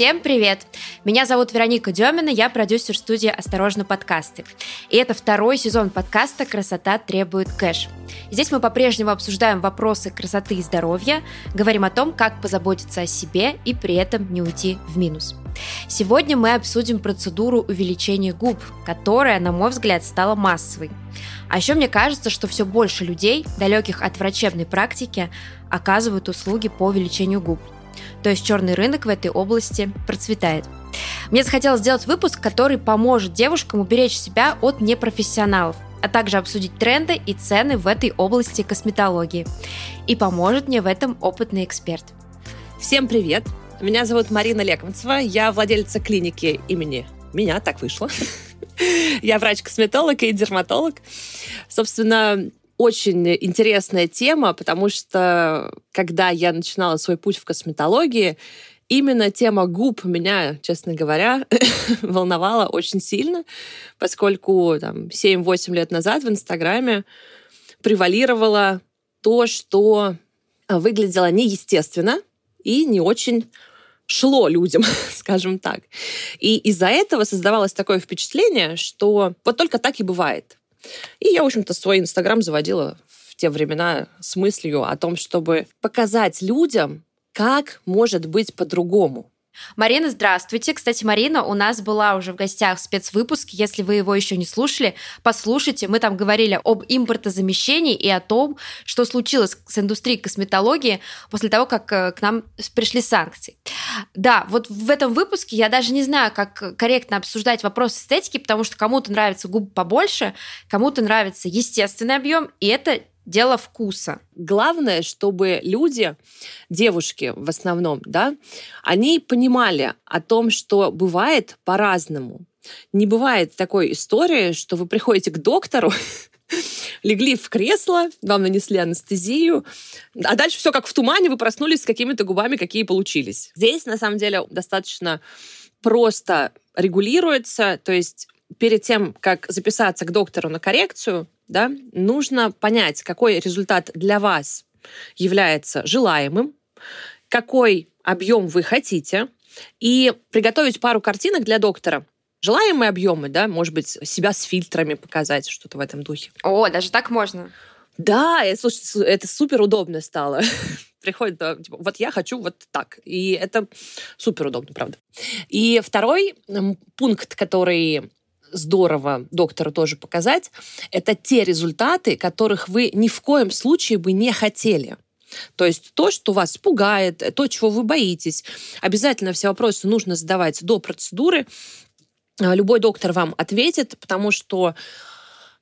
Всем привет! Меня зовут Вероника Демина, я продюсер студии «Осторожно, подкасты». И это второй сезон подкаста «Красота требует кэш». Здесь мы по-прежнему обсуждаем вопросы красоты и здоровья, говорим о том, как позаботиться о себе и при этом не уйти в минус. Сегодня мы обсудим процедуру увеличения губ, которая, на мой взгляд, стала массовой. А еще мне кажется, что все больше людей, далеких от врачебной практики, оказывают услуги по увеличению губ – то есть черный рынок в этой области процветает. Мне захотелось сделать выпуск, который поможет девушкам уберечь себя от непрофессионалов, а также обсудить тренды и цены в этой области косметологии. И поможет мне в этом опытный эксперт. Всем привет! Меня зовут Марина Лекманцева, я владельца клиники имени меня, так вышло. Я врач-косметолог и дерматолог. Собственно, очень интересная тема, потому что когда я начинала свой путь в косметологии, именно тема губ меня, честно говоря, волновала очень сильно, поскольку там, 7-8 лет назад в Инстаграме превалировало то, что выглядело неестественно и не очень шло людям, скажем так. И из-за этого создавалось такое впечатление, что вот только так и бывает. И я, в общем-то, свой Инстаграм заводила в те времена с мыслью о том, чтобы показать людям, как может быть по-другому. Марина, здравствуйте. Кстати, Марина у нас была уже в гостях в спецвыпуске. Если вы его еще не слушали, послушайте. Мы там говорили об импортозамещении и о том, что случилось с индустрией косметологии после того, как э, к нам пришли санкции. Да, вот в этом выпуске я даже не знаю, как корректно обсуждать вопрос эстетики, потому что кому-то нравится губы побольше, кому-то нравится естественный объем, и это дело вкуса. Главное, чтобы люди, девушки в основном, да, они понимали о том, что бывает по-разному. Не бывает такой истории, что вы приходите к доктору, легли в кресло, вам нанесли анестезию, а дальше все как в тумане, вы проснулись с какими-то губами, какие получились. Здесь, на самом деле, достаточно просто регулируется, то есть перед тем, как записаться к доктору на коррекцию, да, нужно понять, какой результат для вас является желаемым, какой объем вы хотите, и приготовить пару картинок для доктора. Желаемые объемы, да, может быть, себя с фильтрами показать, что-то в этом духе. О, даже так можно? Да, это, слушай, это супер удобно стало. Приходит, типа, вот я хочу вот так. И это супер удобно, правда. И второй пункт, который здорово доктору тоже показать, это те результаты, которых вы ни в коем случае бы не хотели. То есть то, что вас пугает, то, чего вы боитесь. Обязательно все вопросы нужно задавать до процедуры. А, любой доктор вам ответит, потому что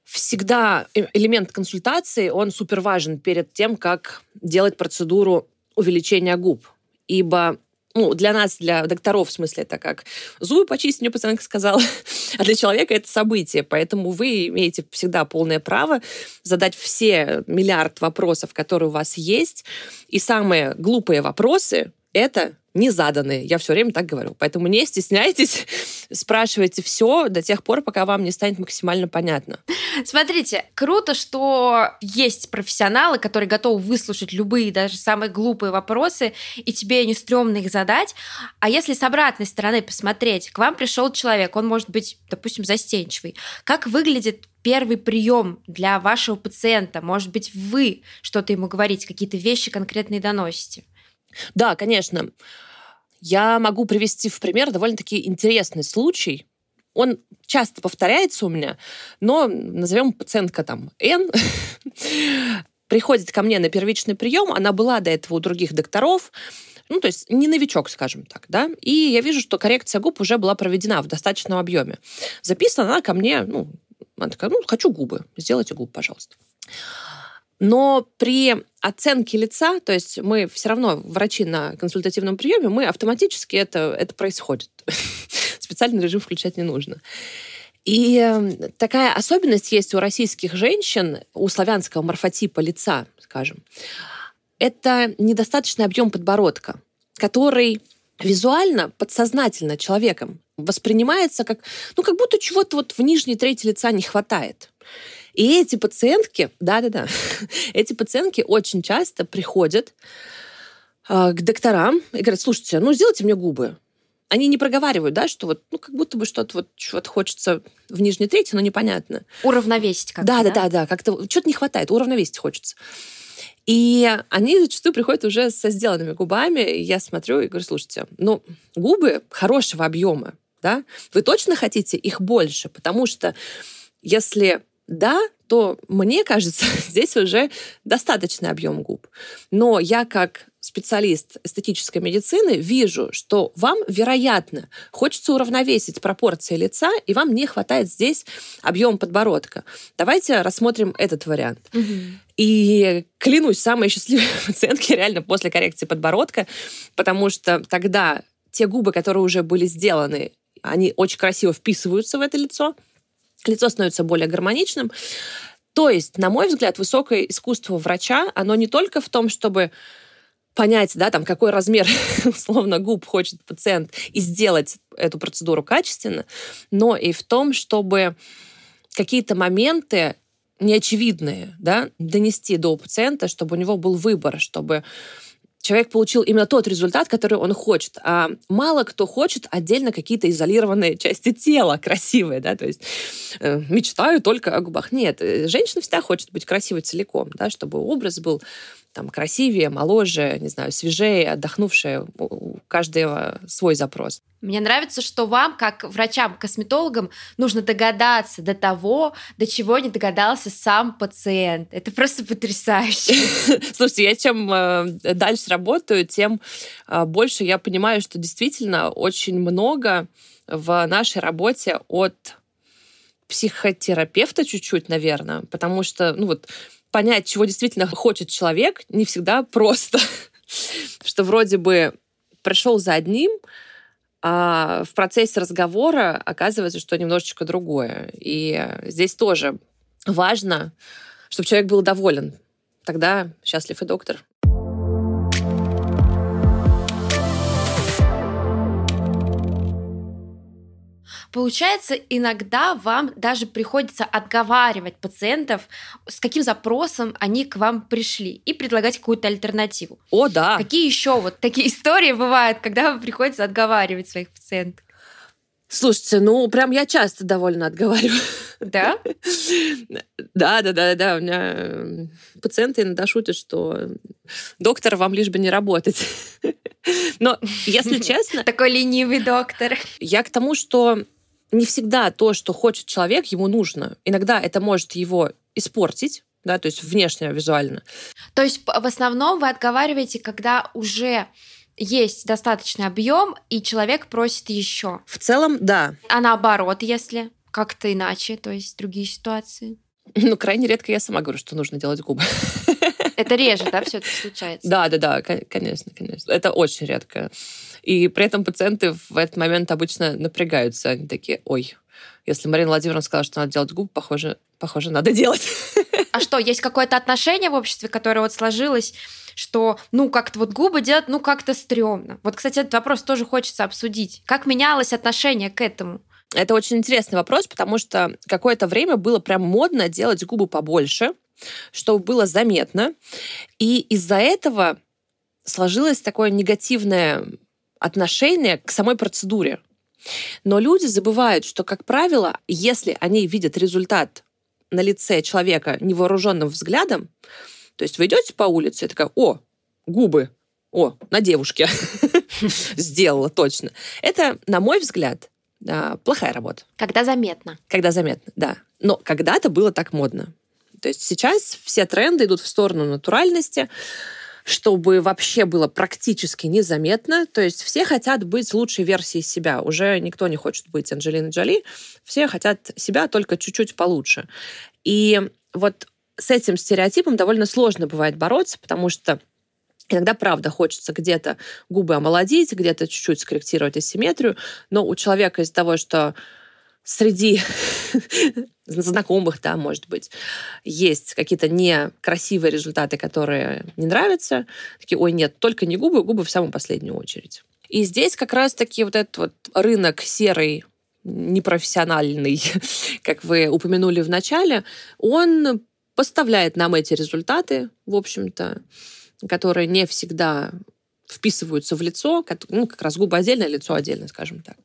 всегда э, элемент консультации, он супер важен перед тем, как делать процедуру увеличения губ. Ибо ну, для нас, для докторов, в смысле, это как зубы почистить, мне пациентка сказала, а для человека это событие. Поэтому вы имеете всегда полное право задать все миллиард вопросов, которые у вас есть. И самые глупые вопросы — это незаданные. Я все время так говорю. Поэтому не стесняйтесь, спрашивайте все до тех пор, пока вам не станет максимально понятно. Смотрите, круто, что есть профессионалы, которые готовы выслушать любые, даже самые глупые вопросы, и тебе не стрёмно их задать. А если с обратной стороны посмотреть, к вам пришел человек, он может быть, допустим, застенчивый. Как выглядит первый прием для вашего пациента? Может быть, вы что-то ему говорите, какие-то вещи конкретные доносите? Да, конечно. Я могу привести в пример довольно-таки интересный случай. Он часто повторяется у меня, но назовем пациентка там Н, приходит ко мне на первичный прием, она была до этого у других докторов, ну, то есть не новичок, скажем так, да, и я вижу, что коррекция губ уже была проведена в достаточном объеме. Записана она ко мне, ну, она такая, ну, хочу губы, сделайте губы, пожалуйста. Но при оценке лица, то есть мы все равно, врачи на консультативном приеме, мы автоматически это, это происходит. Специальный режим включать не нужно. И эм, такая особенность есть у российских женщин, у славянского морфотипа лица, скажем. Это недостаточный объем подбородка, который визуально, подсознательно человеком воспринимается как, ну, как будто чего-то вот в нижней трети лица не хватает. И эти пациентки, да-да-да, эти пациентки очень часто приходят э, к докторам и говорят, слушайте, ну сделайте мне губы. они не проговаривают, да, что вот, ну, как будто бы что-то вот чего-то хочется в нижней трети, но непонятно. Уравновесить как-то, да? Да, да, да, да, как-то что-то не хватает, уравновесить хочется. И они зачастую приходят уже со сделанными губами. И я смотрю и говорю, слушайте, ну, губы хорошего объема, да, вы точно хотите их больше? Потому что если да, то мне кажется, здесь уже достаточный объем губ. Но я как специалист эстетической медицины вижу, что вам, вероятно, хочется уравновесить пропорции лица, и вам не хватает здесь объем подбородка. Давайте рассмотрим этот вариант. Угу. И клянусь, самые счастливые пациентки реально после коррекции подбородка, потому что тогда те губы, которые уже были сделаны, они очень красиво вписываются в это лицо, лицо становится более гармоничным. То есть, на мой взгляд, высокое искусство врача, оно не только в том, чтобы понять, да, там, какой размер, условно, губ хочет пациент и сделать эту процедуру качественно, но и в том, чтобы какие-то моменты неочевидные, да, донести до пациента, чтобы у него был выбор, чтобы человек получил именно тот результат, который он хочет. А мало кто хочет отдельно какие-то изолированные части тела красивые, да, то есть э, мечтаю только о губах. Нет, э, женщина всегда хочет быть красивой целиком, да, чтобы образ был там, красивее, моложе, не знаю, свежее, отдохнувшее. У каждого свой запрос. Мне нравится, что вам, как врачам-косметологам, нужно догадаться до того, до чего не догадался сам пациент. Это просто потрясающе. Слушайте, я чем э, дальше работаю, тем э, больше я понимаю, что действительно очень много в нашей работе от психотерапевта чуть-чуть, наверное, потому что, ну вот, понять, чего действительно хочет человек, не всегда просто. Что вроде бы пришел за одним, а в процессе разговора оказывается, что немножечко другое. И здесь тоже важно, чтобы человек был доволен. Тогда счастлив и доктор. Получается, иногда вам даже приходится отговаривать пациентов, с каким запросом они к вам пришли, и предлагать какую-то альтернативу. О, да. Какие еще вот такие истории бывают, когда вам приходится отговаривать своих пациентов? Слушайте, ну прям я часто довольно отговариваю. Да? Да, да, да, да. У меня э, пациенты иногда шутят, что доктор вам лишь бы не работать. Но, если честно... Такой ленивый доктор. Я к тому, что не всегда то, что хочет человек, ему нужно. Иногда это может его испортить, да, то есть внешне, визуально. То есть в основном вы отговариваете, когда уже есть достаточный объем, и человек просит еще. В целом, да. А наоборот, если как-то иначе, то есть другие ситуации? Ну, крайне редко я сама говорю, что нужно делать губы. Это реже, да, все это случается? Да, да, да, конечно, конечно. Это очень редко. И при этом пациенты в этот момент обычно напрягаются. Они такие, ой, если Марина Владимировна сказала, что надо делать губы, похоже, похоже, надо делать. А что, есть какое-то отношение в обществе, которое вот сложилось, что, ну, как-то вот губы делать, ну, как-то стрёмно. Вот, кстати, этот вопрос тоже хочется обсудить. Как менялось отношение к этому? Это очень интересный вопрос, потому что какое-то время было прям модно делать губы побольше, чтобы было заметно. И из-за этого сложилось такое негативное отношение к самой процедуре. Но люди забывают, что, как правило, если они видят результат на лице человека невооруженным взглядом, то есть вы идете по улице и такая, о, губы, о, на девушке сделала точно. Это, на мой взгляд, плохая работа. Когда заметно. Когда заметно, да. Но когда-то было так модно. То есть сейчас все тренды идут в сторону натуральности, чтобы вообще было практически незаметно. То есть все хотят быть лучшей версией себя. Уже никто не хочет быть Анджелиной Джоли. Все хотят себя только чуть-чуть получше. И вот с этим стереотипом довольно сложно бывает бороться, потому что Иногда, правда, хочется где-то губы омолодить, где-то чуть-чуть скорректировать асимметрию, но у человека из-за того, что среди знакомых, да, может быть, есть какие-то некрасивые результаты, которые не нравятся, такие, ой, нет, только не губы, губы в самую последнюю очередь. И здесь как раз-таки вот этот вот рынок серый, непрофессиональный, как вы упомянули в начале, он поставляет нам эти результаты, в общем-то, которые не всегда вписываются в лицо, ну, как раз губы отдельно, лицо отдельно, скажем так.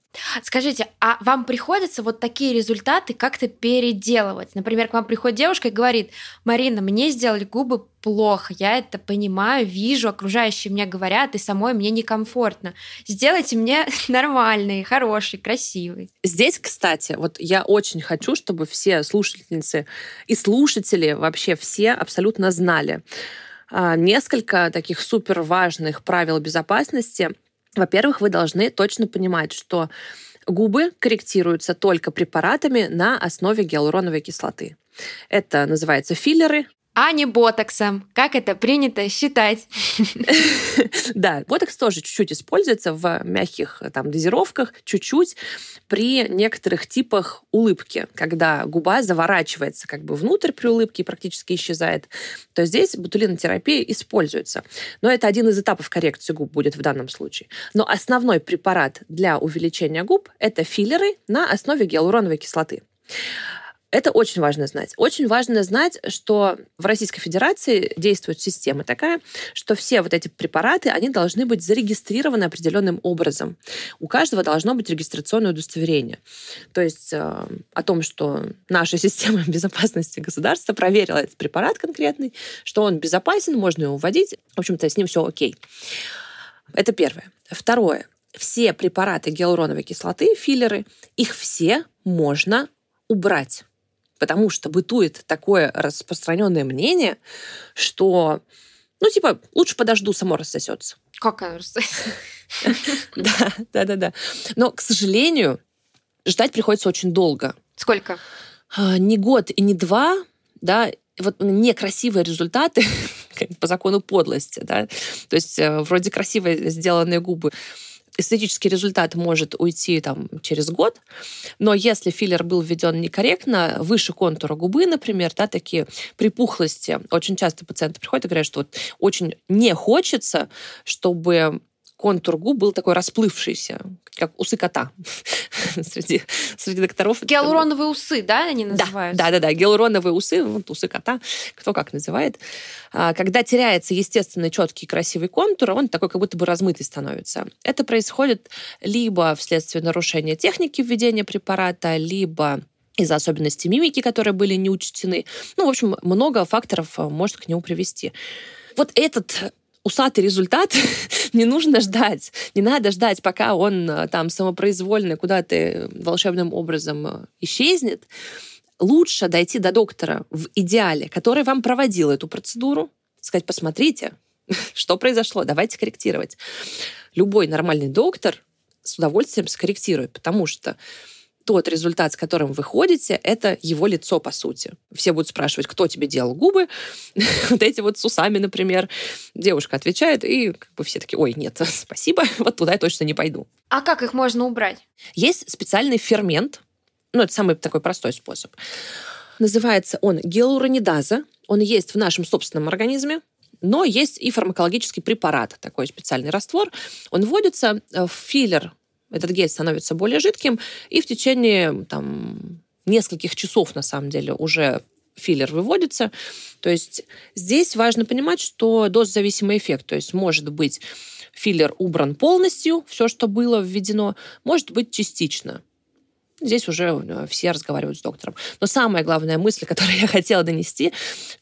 Скажите, а вам приходится вот такие результаты как-то переделывать? Например, к вам приходит девушка и говорит, Марина, мне сделали губы плохо, я это понимаю, вижу, окружающие мне говорят, и самой мне некомфортно. Сделайте мне нормальный, хороший, красивый. Здесь, кстати, вот я очень хочу, чтобы все слушательницы и слушатели вообще все абсолютно знали, а, несколько таких супер важных правил безопасности. Во-первых, вы должны точно понимать, что губы корректируются только препаратами на основе гиалуроновой кислоты. Это называется филлеры, а не ботоксом, как это принято считать. Да, ботокс тоже чуть-чуть используется в мягких там дозировках, чуть-чуть при некоторых типах улыбки, когда губа заворачивается как бы внутрь при улыбке и практически исчезает, то здесь ботулинотерапия используется. Но это один из этапов коррекции губ будет в данном случае. Но основной препарат для увеличения губ – это филлеры на основе гиалуроновой кислоты. Это очень важно знать. Очень важно знать, что в Российской Федерации действует система такая, что все вот эти препараты, они должны быть зарегистрированы определенным образом. У каждого должно быть регистрационное удостоверение. То есть э, о том, что наша система безопасности государства проверила этот препарат конкретный, что он безопасен, можно его вводить. В общем-то, с ним все окей. Это первое. Второе. Все препараты гиалуроновой кислоты, филлеры, их все можно убрать потому что бытует такое распространенное мнение, что, ну, типа, лучше подожду, само рассосется. Как оно рассосется? Да, да, да, да. Но, к сожалению, ждать приходится очень долго. Сколько? А, не год и не два, да, вот некрасивые результаты по закону подлости, да, то есть э, вроде красиво сделанные губы эстетический результат может уйти там, через год, но если филлер был введен некорректно, выше контура губы, например, да, такие припухлости, очень часто пациенты приходят и говорят, что вот очень не хочется, чтобы контур губ был такой расплывшийся, как усы кота среди, среди докторов. Гиалуроновые усы, да, они называются? Да, да, да, да. гиалуроновые усы, вот усы кота, кто как называет. А, когда теряется естественный четкий красивый контур, он такой как будто бы размытый становится. Это происходит либо вследствие нарушения техники введения препарата, либо из-за особенностей мимики, которые были не учтены. Ну, в общем, много факторов а, может к нему привести. Вот этот усатый результат не нужно ждать. Не надо ждать, пока он э, там самопроизвольно куда-то волшебным образом э, исчезнет. Лучше дойти до доктора в идеале, который вам проводил эту процедуру, сказать, посмотрите, что произошло, давайте корректировать. Любой нормальный доктор с удовольствием скорректирует, потому что тот результат, с которым вы ходите, это его лицо, по сути. Все будут спрашивать, кто тебе делал губы, вот эти вот с усами, например. Девушка отвечает, и как бы все такие, ой, нет, спасибо, вот туда я точно не пойду. А как их можно убрать? Есть специальный фермент, ну, это самый такой простой способ. Называется он гиалуронидаза. Он есть в нашем собственном организме, но есть и фармакологический препарат, такой специальный раствор. Он вводится в филлер этот гель становится более жидким, и в течение там, нескольких часов, на самом деле, уже филлер выводится. То есть здесь важно понимать, что дозозависимый эффект. То есть может быть филлер убран полностью, все, что было введено, может быть частично. Здесь уже э, все разговаривают с доктором. Но самая главная мысль, которую я хотела донести, э,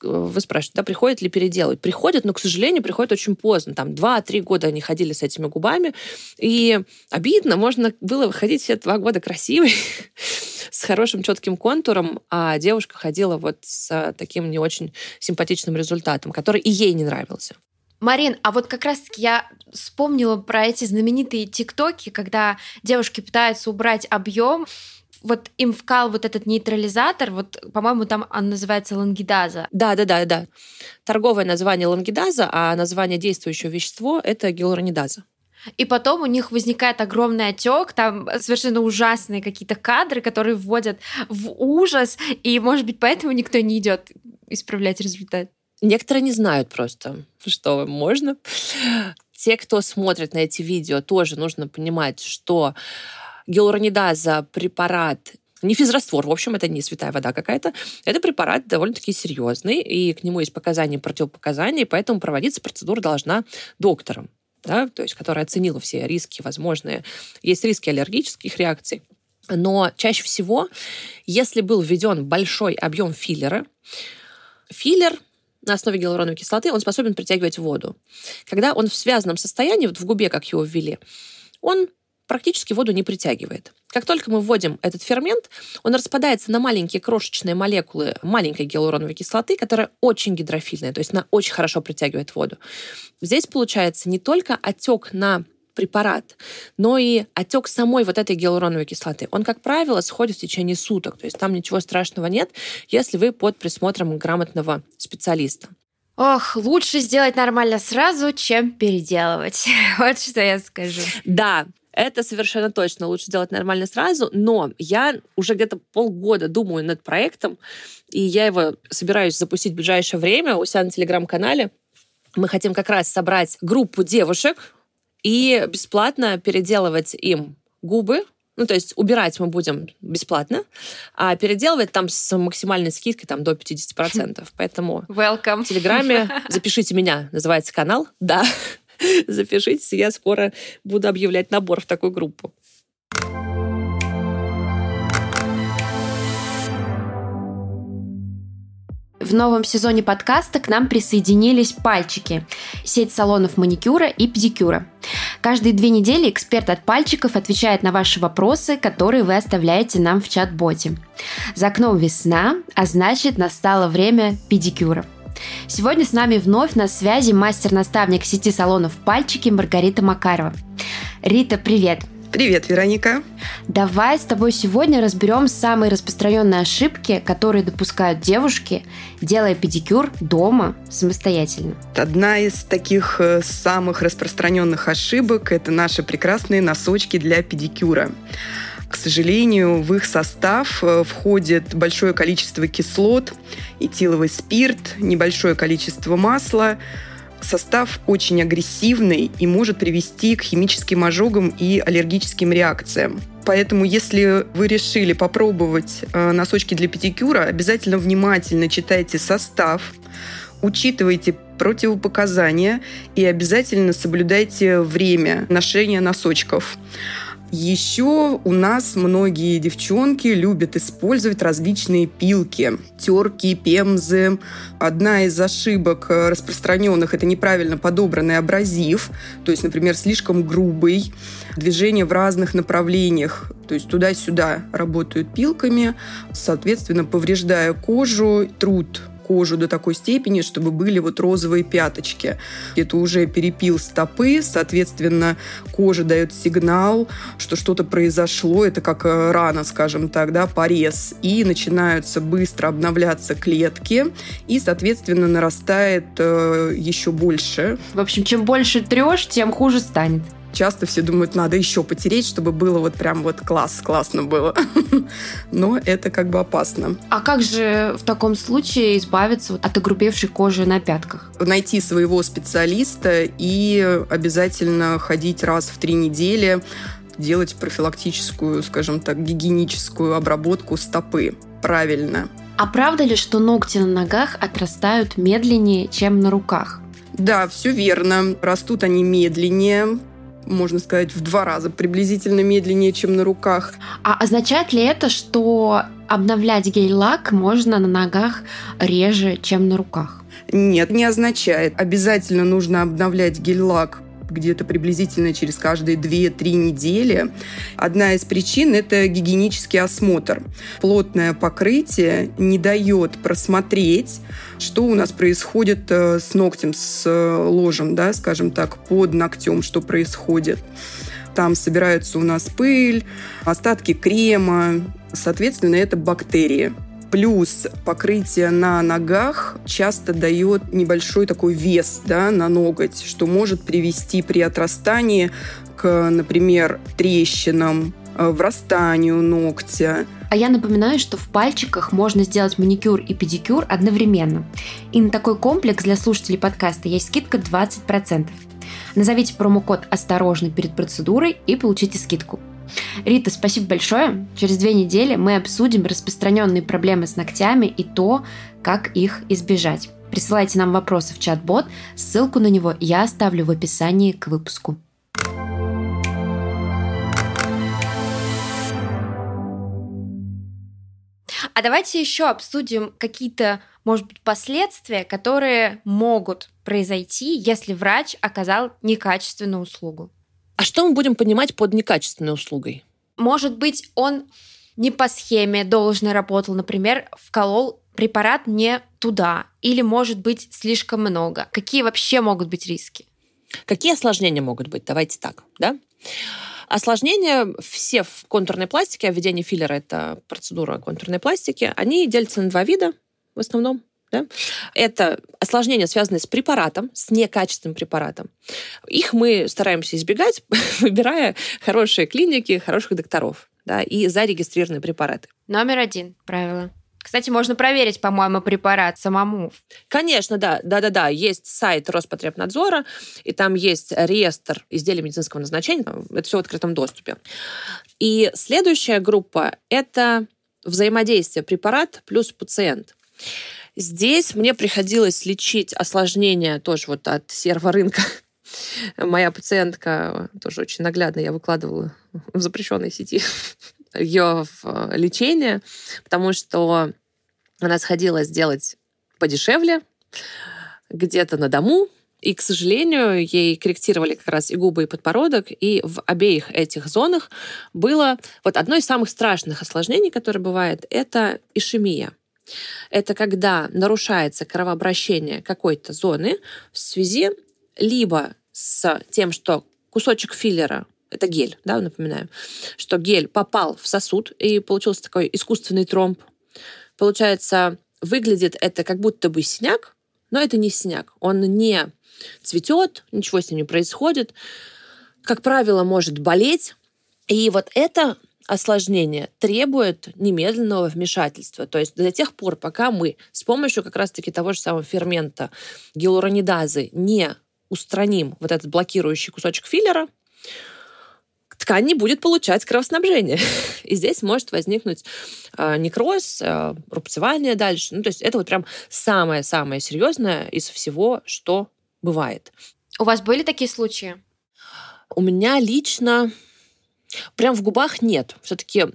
вы спрашиваете, да, приходят ли переделывать? Приходят, но, к сожалению, приходят очень поздно. Там 2-3 года они ходили с этими губами. И обидно, можно было выходить все два года красивой, с хорошим четким контуром, а девушка ходила вот с таким не очень симпатичным результатом, который и ей не нравился. Марин, а вот как раз-таки я вспомнила про эти знаменитые тиктоки, когда девушки пытаются убрать объем, вот им вкал вот этот нейтрализатор, вот, по-моему, там он называется лангидаза. Да, да, да, да. Торговое название лангидаза, а название действующего вещества это гиалуронидаза. И потом у них возникает огромный отек, там совершенно ужасные какие-то кадры, которые вводят в ужас, и, может быть, поэтому никто не идет исправлять результат. Некоторые не знают просто, что можно. Те, кто смотрит на эти видео, тоже нужно понимать, что гиалуронидаза препарат не физраствор, в общем, это не святая вода какая-то. Это препарат довольно-таки серьезный, и к нему есть показания и противопоказания, поэтому проводиться процедура должна доктором. да, то есть которая оценила все риски возможные. Есть риски аллергических реакций. Но чаще всего, если был введен большой объем филлера, филлер на основе гиалуроновой кислоты, он способен притягивать воду. Когда он в связанном состоянии, вот в губе, как его ввели, он практически воду не притягивает. Как только мы вводим этот фермент, он распадается на маленькие крошечные молекулы маленькой гиалуроновой кислоты, которая очень гидрофильная, то есть она очень хорошо притягивает воду. Здесь получается не только отек на препарат, но и отек самой вот этой гиалуроновой кислоты. Он, как правило, сходит в течение суток, то есть там ничего страшного нет, если вы под присмотром грамотного специалиста. Ох, лучше сделать нормально сразу, чем переделывать. вот что я скажу. Да, это совершенно точно. Лучше сделать нормально сразу. Но я уже где-то полгода думаю над проектом, и я его собираюсь запустить в ближайшее время у себя на телеграм-канале. Мы хотим как раз собрать группу девушек и бесплатно переделывать им губы, ну, то есть убирать мы будем бесплатно, а переделывать там с максимальной скидкой там до 50%. Поэтому Welcome. в Телеграме запишите меня, называется канал. Да, запишитесь, я скоро буду объявлять набор в такую группу. В новом сезоне подкаста к нам присоединились пальчики, сеть салонов маникюра и педикюра. Каждые две недели эксперт от пальчиков отвечает на ваши вопросы, которые вы оставляете нам в чат-боте. За окном весна, а значит настало время педикюра. Сегодня с нами вновь на связи мастер-наставник сети салонов «Пальчики» Маргарита Макарова. Рита, привет! Привет, Вероника. Давай с тобой сегодня разберем самые распространенные ошибки, которые допускают девушки, делая педикюр дома самостоятельно. Одна из таких э, самых распространенных ошибок – это наши прекрасные носочки для педикюра. К сожалению, в их состав э, входит большое количество кислот, этиловый спирт, небольшое количество масла. Состав очень агрессивный и может привести к химическим ожогам и аллергическим реакциям. Поэтому, если вы решили попробовать э, носочки для педикюра, обязательно внимательно читайте состав, учитывайте противопоказания и обязательно соблюдайте время ношения носочков. Еще у нас многие девчонки любят использовать различные пилки, терки, пемзы. Одна из ошибок распространенных – это неправильно подобранный абразив, то есть, например, слишком грубый, движение в разных направлениях, то есть туда-сюда работают пилками, соответственно, повреждая кожу, труд кожу до такой степени, чтобы были вот розовые пяточки. Это уже перепил стопы, соответственно, кожа дает сигнал, что что-то произошло, это как э, рана, скажем так, да, порез, и начинаются быстро обновляться клетки, и, соответственно, нарастает э, еще больше. В общем, чем больше трешь, тем хуже станет часто все думают, надо еще потереть, чтобы было вот прям вот класс, классно было. Но это как бы опасно. А как же в таком случае избавиться от огрубевшей кожи на пятках? Найти своего специалиста и обязательно ходить раз в три недели делать профилактическую, скажем так, гигиеническую обработку стопы правильно. А правда ли, что ногти на ногах отрастают медленнее, чем на руках? Да, все верно. Растут они медленнее, можно сказать, в два раза приблизительно медленнее, чем на руках. А означает ли это, что обновлять гель-лак можно на ногах реже, чем на руках? Нет, не означает. Обязательно нужно обновлять гель-лак где-то приблизительно через каждые 2-3 недели. Одна из причин – это гигиенический осмотр. Плотное покрытие не дает просмотреть, что у нас происходит э, с ногтем, с э, ложем, да, скажем так, под ногтем, что происходит. Там собирается у нас пыль, остатки крема, соответственно, это бактерии. Плюс покрытие на ногах часто дает небольшой такой вес да, на ноготь, что может привести при отрастании к, например, трещинам, э, врастанию ногтя. А я напоминаю, что в пальчиках можно сделать маникюр и педикюр одновременно. И на такой комплекс для слушателей подкаста есть скидка 20%. Назовите промокод «Осторожно» перед процедурой и получите скидку. Рита, спасибо большое. Через две недели мы обсудим распространенные проблемы с ногтями и то, как их избежать. Присылайте нам вопросы в чат-бот. Ссылку на него я оставлю в описании к выпуску. А давайте еще обсудим какие-то, может быть, последствия, которые могут произойти, если врач оказал некачественную услугу. А что мы будем понимать под некачественной услугой? Может быть, он не по схеме должно работал, например, вколол препарат не туда, или может быть слишком много. Какие вообще могут быть риски? Какие осложнения могут быть? Давайте так, да? Осложнения все в контурной пластике, а введение филлера – это процедура контурной пластики, они делятся на два вида в основном. Да? Это осложнения, связанные с препаратом, с некачественным препаратом. Их мы стараемся избегать, выбирая хорошие клиники, хороших докторов да, и зарегистрированные препараты. Номер один правило. Кстати, можно проверить, по-моему, препарат самому. Конечно, да. Да-да-да. Есть сайт Роспотребнадзора, и там есть реестр изделий медицинского назначения. Это все в открытом доступе. И следующая группа – это взаимодействие препарат плюс пациент. Здесь мне приходилось лечить осложнения тоже вот от серого. Моя пациентка тоже очень наглядно я выкладывала в запрещенной сети ее в э, лечение, потому что она сходила сделать подешевле, где-то на дому, и, к сожалению, ей корректировали как раз и губы, и подбородок, и в обеих этих зонах было вот одно из самых страшных осложнений, которое бывает, это ишемия. Это когда нарушается кровообращение какой-то зоны в связи либо с тем, что кусочек филлера это гель, да, напоминаю, что гель попал в сосуд и получился такой искусственный тромб. Получается, выглядит это как будто бы синяк, но это не синяк. Он не цветет, ничего с ним не происходит. Как правило, может болеть. И вот это осложнение требует немедленного вмешательства. То есть до тех пор, пока мы с помощью как раз-таки того же самого фермента гиалуронидазы не устраним вот этот блокирующий кусочек филлера, ткань не будет получать кровоснабжение. И здесь может возникнуть э, некроз, э, рубцевание дальше. Ну, то есть это вот прям самое-самое серьезное из всего, что бывает. У вас были такие случаи? У меня лично прям в губах нет. Все-таки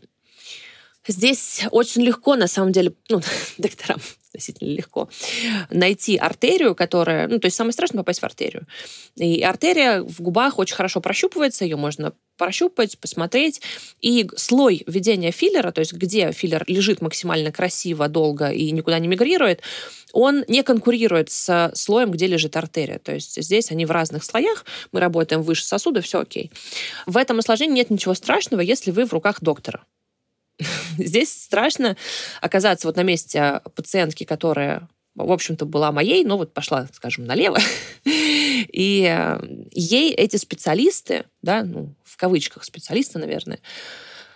здесь очень легко, на самом деле, ну, докторам относительно легко, найти артерию, которая... Ну, то есть самое страшное попасть в артерию. И артерия в губах очень хорошо прощупывается, ее можно прощупать, посмотреть. И слой введения филлера, то есть где филлер лежит максимально красиво, долго и никуда не мигрирует, он не конкурирует с слоем, где лежит артерия. То есть здесь они в разных слоях, мы работаем выше сосуда, все окей. В этом осложнении нет ничего страшного, если вы в руках доктора. Здесь страшно оказаться вот на месте пациентки, которая, в общем-то, была моей, но вот пошла, скажем, налево. И э, ей эти специалисты, да, ну, в кавычках специалисты, наверное,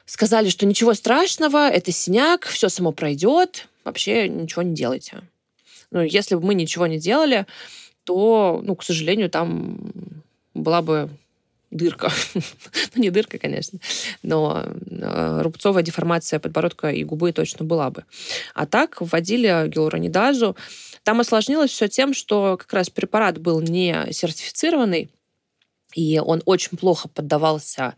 сказали, что ничего страшного, это синяк, все само пройдет, вообще ничего не делайте. Ну, если бы мы ничего не делали, то, ну, к сожалению, там была бы дырка. ну, не дырка, конечно, но э, рубцовая деформация подбородка и губы точно была бы. А так вводили гиалуронидазу. Там осложнилось все тем, что как раз препарат был не сертифицированный, и он очень плохо поддавался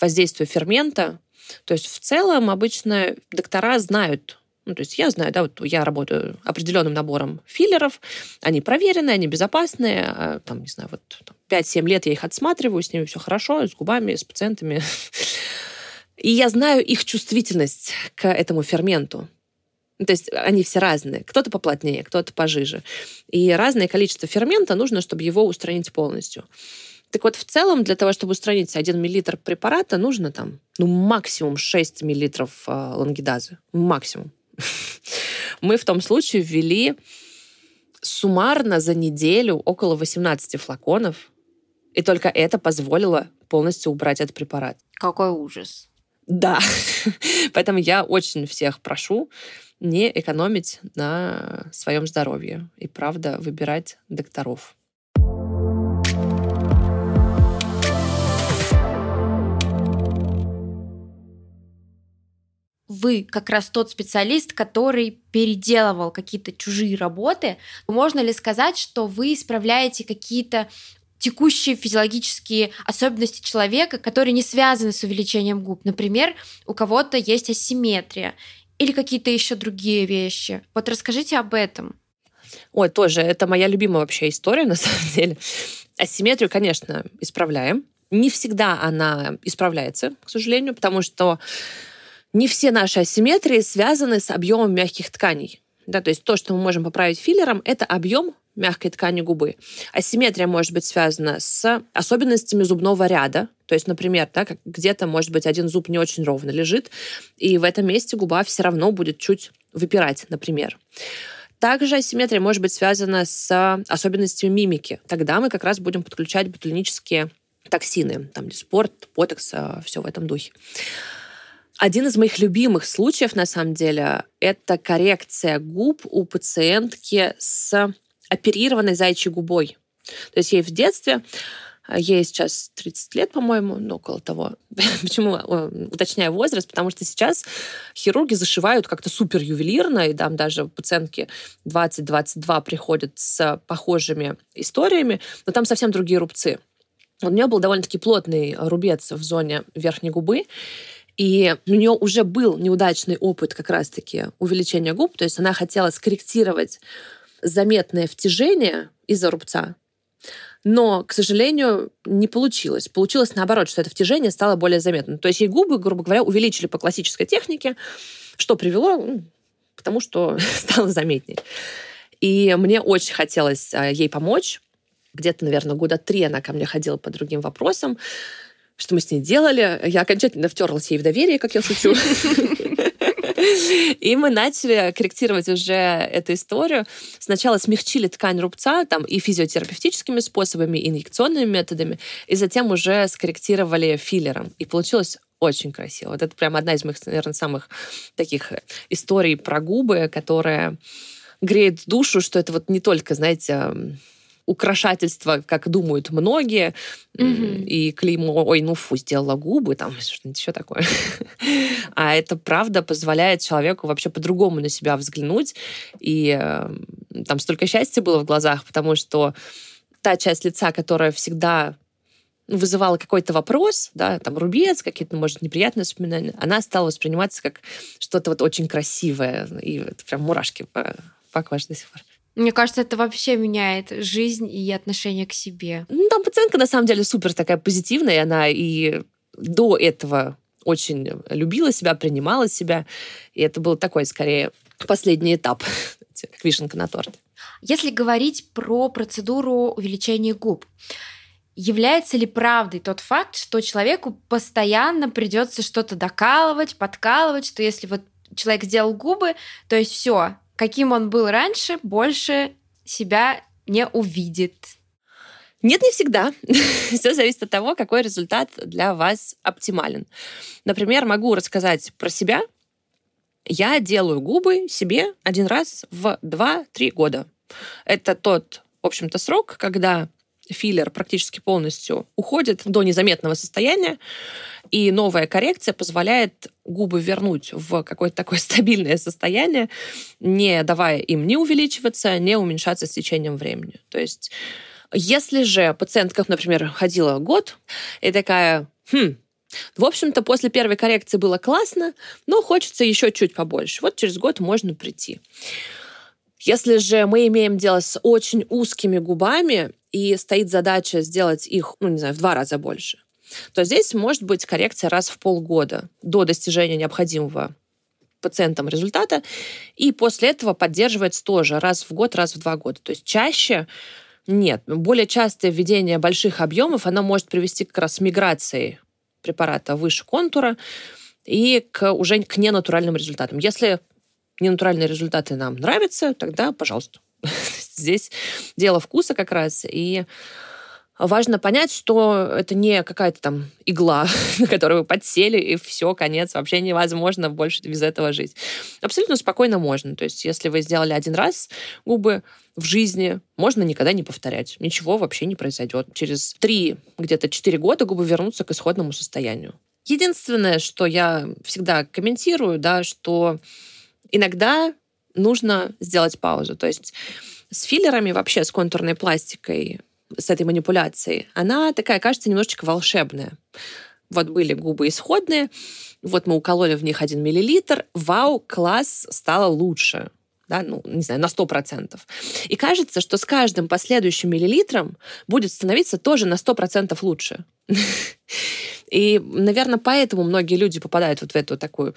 воздействию фермента. То есть в целом обычно доктора знают, ну, то есть я знаю, да, вот я работаю определенным набором филлеров, они проверенные, они безопасные, а, там, не знаю, вот там, 5-7 лет я их отсматриваю, с ними все хорошо, с губами, с пациентами. И я знаю их чувствительность к этому ферменту. То есть они все разные. Кто-то поплотнее, кто-то пожиже. И разное количество фермента нужно, чтобы его устранить полностью. Так вот, в целом, для того, чтобы устранить 1 мл препарата, нужно там, ну, максимум 6 мл э, лангидазы. Максимум. Мы в том случае ввели суммарно за неделю около 18 флаконов, и только это позволило полностью убрать этот препарат. Какой ужас. Да. Поэтому я очень всех прошу не экономить на своем здоровье и, правда, выбирать докторов. вы как раз тот специалист, который переделывал какие-то чужие работы. Можно ли сказать, что вы исправляете какие-то текущие физиологические особенности человека, которые не связаны с увеличением губ. Например, у кого-то есть асимметрия или какие-то еще другие вещи. Вот расскажите об этом. Ой, тоже, это моя любимая вообще история, на самом деле. Асимметрию, конечно, исправляем. Не всегда она исправляется, к сожалению, потому что не все наши асимметрии связаны с объемом мягких тканей. Да, то есть то, что мы можем поправить филлером, это объем мягкой ткани губы. Асимметрия может быть связана с особенностями зубного ряда. То есть, например, да, где-то, может быть, один зуб не очень ровно лежит, и в этом месте губа все равно будет чуть выпирать, например. Также асимметрия может быть связана с особенностями мимики. Тогда мы как раз будем подключать ботулинические токсины, там спорт, ботокс, э, все в этом духе. Один из моих любимых случаев, на самом деле, это коррекция губ у пациентки с оперированной зайчьей губой. То есть ей в детстве а, Ей сейчас 30 лет, по-моему, ну, около того. Почему уточняю возраст? Потому что сейчас хирурги зашивают как-то супер ювелирно, и там даже пациентки 20-22 приходят с похожими историями, но там совсем другие рубцы. У нее был довольно-таки плотный рубец в зоне верхней губы, и у нее уже был неудачный опыт как раз-таки увеличения губ, то есть она хотела скорректировать заметное втяжение из-за рубца, но, к сожалению, не получилось. Получилось наоборот, что это втяжение стало более заметным. То есть ей губы, грубо говоря, увеличили по классической технике, что привело ну, к тому, что стало заметней. И мне очень хотелось а, ей помочь. Где-то, наверное, года три она ко мне ходила по другим вопросам. Что мы с ней делали? Я окончательно втерлась ей в доверие, как я шучу. И мы начали корректировать уже эту историю. Сначала смягчили ткань рубца там и физиотерапевтическими способами, и инъекционными методами, и затем уже скорректировали филлером. И получилось очень красиво. Вот это прям одна из моих, наверное, самых таких историй про губы, которая греет душу, что это вот не только, знаете, украшательство, как думают многие, mm-hmm. и клеймо, ой, ну фу, сделала губы, там что-нибудь еще такое. а это правда позволяет человеку вообще по-другому на себя взглянуть, и э, там столько счастья было в глазах, потому что та часть лица, которая всегда вызывала какой-то вопрос, да, там рубец, какие-то, может, неприятные воспоминания, она стала восприниматься как что-то вот очень красивое, и это прям мурашки по, по коже до сих пор. Мне кажется, это вообще меняет жизнь и отношение к себе. Ну, там пациентка на самом деле супер такая позитивная, она и до этого очень любила себя, принимала себя. И это был такой, скорее, последний этап, как вишенка на торте. Если говорить про процедуру увеличения губ, является ли правдой тот факт, что человеку постоянно придется что-то докалывать, подкалывать, что если вот человек сделал губы, то есть все, каким он был раньше, больше себя не увидит. Нет, не всегда. Все зависит от того, какой результат для вас оптимален. Например, могу рассказать про себя. Я делаю губы себе один раз в 2-3 года. Это тот, в общем-то, срок, когда филлер практически полностью уходит до незаметного состояния, и новая коррекция позволяет губы вернуть в какое-то такое стабильное состояние, не давая им не увеличиваться, не уменьшаться с течением времени. То есть если же пациентка, например, ходила год и такая, хм, в общем-то, после первой коррекции было классно, но хочется еще чуть побольше. Вот через год можно прийти. Если же мы имеем дело с очень узкими губами, и стоит задача сделать их, ну, не знаю, в два раза больше, то здесь может быть коррекция раз в полгода до достижения необходимого пациентам результата, и после этого поддерживается тоже раз в год, раз в два года. То есть чаще нет. Более частое введение больших объемов, оно может привести как раз к миграции препарата выше контура и к, уже к ненатуральным результатам. Если ненатуральные результаты нам нравятся, тогда, пожалуйста. Здесь дело вкуса как раз. И важно понять, что это не какая-то там игла, на которую вы подсели, и все, конец, вообще невозможно больше без этого жить. Абсолютно спокойно можно. То есть, если вы сделали один раз губы в жизни, можно никогда не повторять. Ничего вообще не произойдет. Через три, где-то четыре года губы вернутся к исходному состоянию. Единственное, что я всегда комментирую, да, что иногда нужно сделать паузу. То есть с филлерами вообще, с контурной пластикой, с этой манипуляцией, она такая, кажется, немножечко волшебная. Вот были губы исходные, вот мы укололи в них один миллилитр, вау, класс, стало лучше. Да, ну, не знаю, на сто процентов. И кажется, что с каждым последующим миллилитром будет становиться тоже на сто процентов лучше. И, наверное, поэтому многие люди попадают вот в эту такую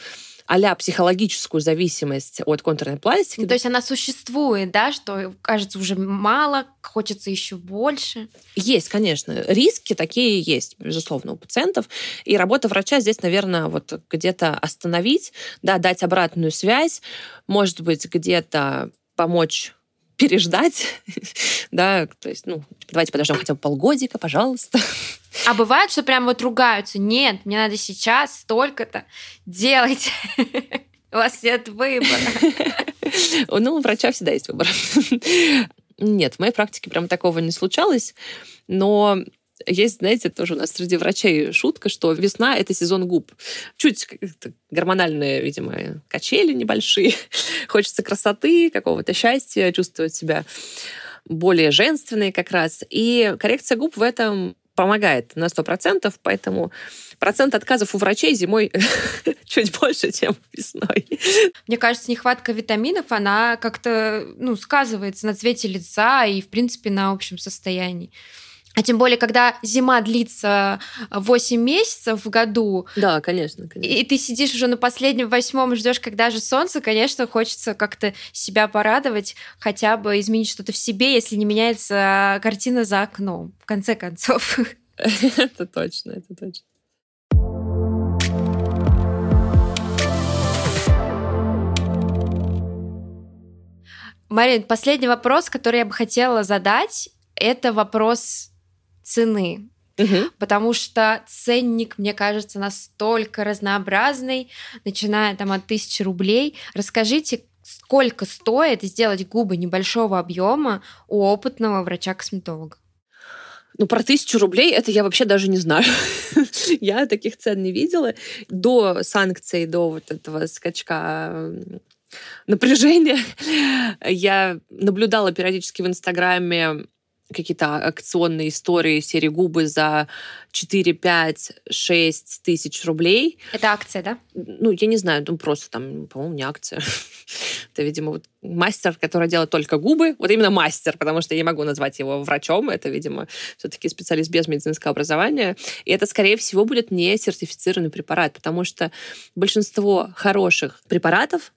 а психологическую зависимость от контурной пластики. Ну, то есть она существует, да, что кажется уже мало, хочется еще больше. Есть, конечно. Риски такие есть, безусловно, у пациентов. И работа врача здесь, наверное, вот где-то остановить, да, дать обратную связь, может быть, где-то помочь переждать, да, то есть, ну, давайте подождем хотя бы полгодика, пожалуйста. А бывает, что прям вот ругаются, нет, мне надо сейчас столько-то делать. У вас нет выбора. Ну, у врача всегда есть выбор. Нет, в моей практике прям такого не случалось, но есть, знаете, тоже у нас среди врачей шутка, что весна — это сезон губ. Чуть гормональные, видимо, качели небольшие. Хочется красоты, какого-то счастья, чувствовать себя более женственной как раз. И коррекция губ в этом помогает на 100%, поэтому процент отказов у врачей зимой чуть больше, чем весной. Мне кажется, нехватка витаминов, она как-то ну, сказывается на цвете лица и, в принципе, на общем состоянии. А тем более, когда зима длится 8 месяцев в году. Да, конечно, конечно. И ты сидишь уже на последнем восьмом и ждешь, когда же солнце, конечно, хочется как-то себя порадовать, хотя бы изменить что-то в себе, если не меняется картина за окном, в конце концов. Это точно, это точно. Марин, последний вопрос, который я бы хотела задать, это вопрос цены. Угу. Потому что ценник, мне кажется, настолько разнообразный, начиная там от тысячи рублей. Расскажите, сколько стоит сделать губы небольшого объема у опытного врача-косметолога? Ну, про тысячу рублей это я вообще даже не знаю. я таких цен не видела. До санкций, до вот этого скачка напряжения я наблюдала периодически в Инстаграме какие-то акционные истории серии губы за 4, 5, 6 тысяч рублей. Это акция, да? Ну, я не знаю, ну просто там, по-моему, не акция. Это, видимо, вот мастер, который делает только губы. Вот именно мастер, потому что я не могу назвать его врачом. Это, видимо, все-таки специалист без медицинского образования. И это, скорее всего, будет не сертифицированный препарат, потому что большинство хороших препаратов,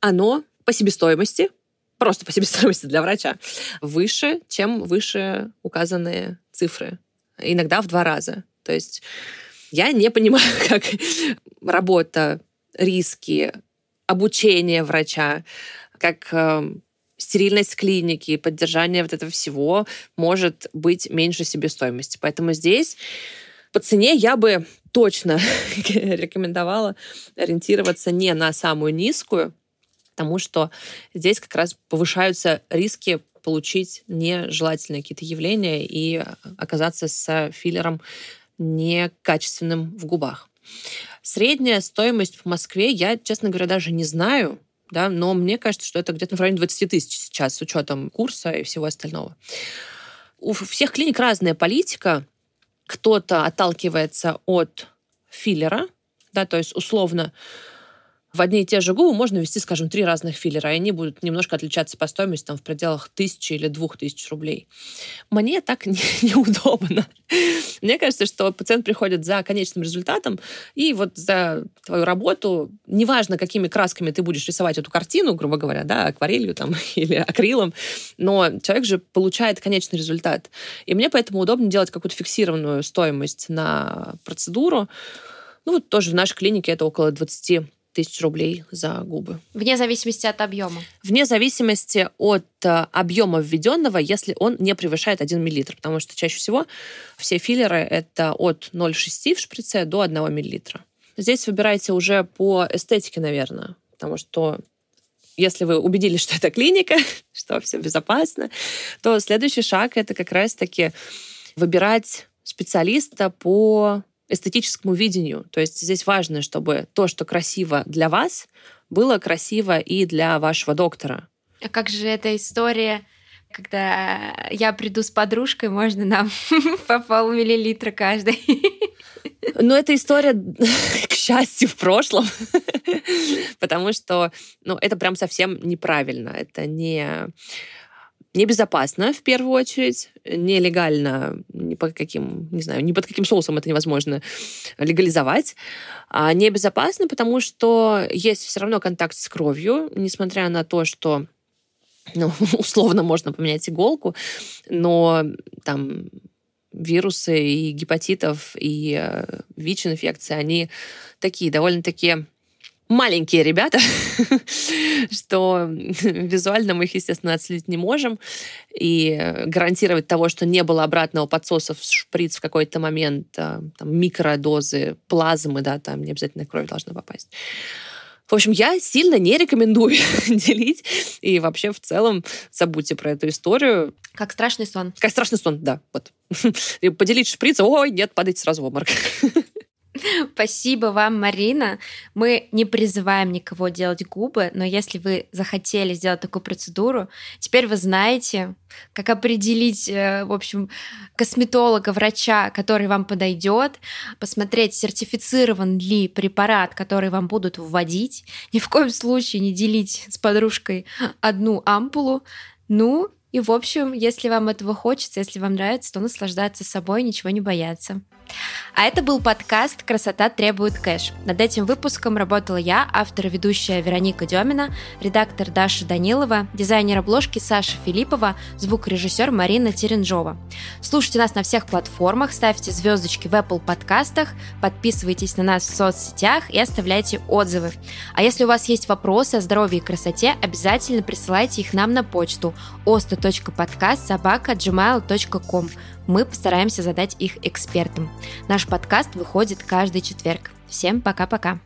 оно по себестоимости просто по себестоимости для врача, выше, чем выше указанные цифры. Иногда в два раза. То есть я не понимаю, как работа, риски, обучение врача, как э, стерильность клиники, поддержание вот этого всего может быть меньше себестоимости. Поэтому здесь по цене я бы точно рекомендовала ориентироваться не на самую низкую, тому, что здесь как раз повышаются риски получить нежелательные какие-то явления и оказаться с филлером некачественным в губах. Средняя стоимость в Москве, я, честно говоря, даже не знаю, да, но мне кажется, что это где-то в районе 20 тысяч сейчас с учетом курса и всего остального. У всех клиник разная политика. Кто-то отталкивается от филлера, да, то есть условно в одни и те же губы можно ввести, скажем, три разных филлера, и они будут немножко отличаться по стоимости там, в пределах тысячи или двух тысяч рублей. Мне так не, неудобно. Мне кажется, что пациент приходит за конечным результатом, и вот за твою работу, неважно, какими красками ты будешь рисовать эту картину, грубо говоря, да, акварелью там, или акрилом, но человек же получает конечный результат. И мне поэтому удобно делать какую-то фиксированную стоимость на процедуру. Ну, вот тоже в нашей клинике это около 20 тысяч рублей за губы. Вне зависимости от объема? Вне зависимости от э, объема введенного, если он не превышает 1 мл, потому что чаще всего все филлеры это от 0,6 в шприце до 1 мл. Здесь выбирайте уже по эстетике, наверное, потому что если вы убедились, что это клиника, что все безопасно, то следующий шаг это как раз-таки выбирать специалиста по эстетическому видению. То есть здесь важно, чтобы то, что красиво для вас, было красиво и для вашего доктора. А как же эта история, когда я приду с подружкой, можно нам по полмиллилитра каждой? Ну, эта история, к счастью, в прошлом, потому что ну, это прям совсем неправильно. Это не небезопасно, в первую очередь, нелегально, ни под каким, не знаю, ни под каким соусом это невозможно легализовать. А небезопасно, потому что есть все равно контакт с кровью, несмотря на то, что ну, условно можно поменять иголку, но там вирусы и гепатитов, и э, ВИЧ-инфекции, они такие довольно-таки маленькие ребята, что визуально мы их, естественно, отследить не можем. И гарантировать того, что не было обратного подсоса в шприц в какой-то момент, э, там, микродозы плазмы, да, там не обязательно кровь должна попасть. В общем, я сильно не рекомендую делить. И вообще, в целом, забудьте про эту историю. Как страшный сон. Как страшный сон, да. Вот. Поделить шприц, ой, нет, падайте сразу в обморок. Спасибо вам, Марина. Мы не призываем никого делать губы, но если вы захотели сделать такую процедуру, теперь вы знаете, как определить, э, в общем, косметолога, врача, который вам подойдет, посмотреть, сертифицирован ли препарат, который вам будут вводить. Ни в коем случае не делить с подружкой одну ампулу. Ну, и, в общем, если вам этого хочется, если вам нравится, то наслаждаться собой, ничего не бояться. А это был подкаст «Красота требует кэш». Над этим выпуском работала я, автор и ведущая Вероника Демина, редактор Даша Данилова, дизайнер обложки Саша Филиппова, звукорежиссер Марина Теренжова. Слушайте нас на всех платформах, ставьте звездочки в Apple подкастах, подписывайтесь на нас в соцсетях и оставляйте отзывы. А если у вас есть вопросы о здоровье и красоте, обязательно присылайте их нам на почту osta.podcast мы постараемся задать их экспертам. Наш подкаст выходит каждый четверг. Всем пока-пока.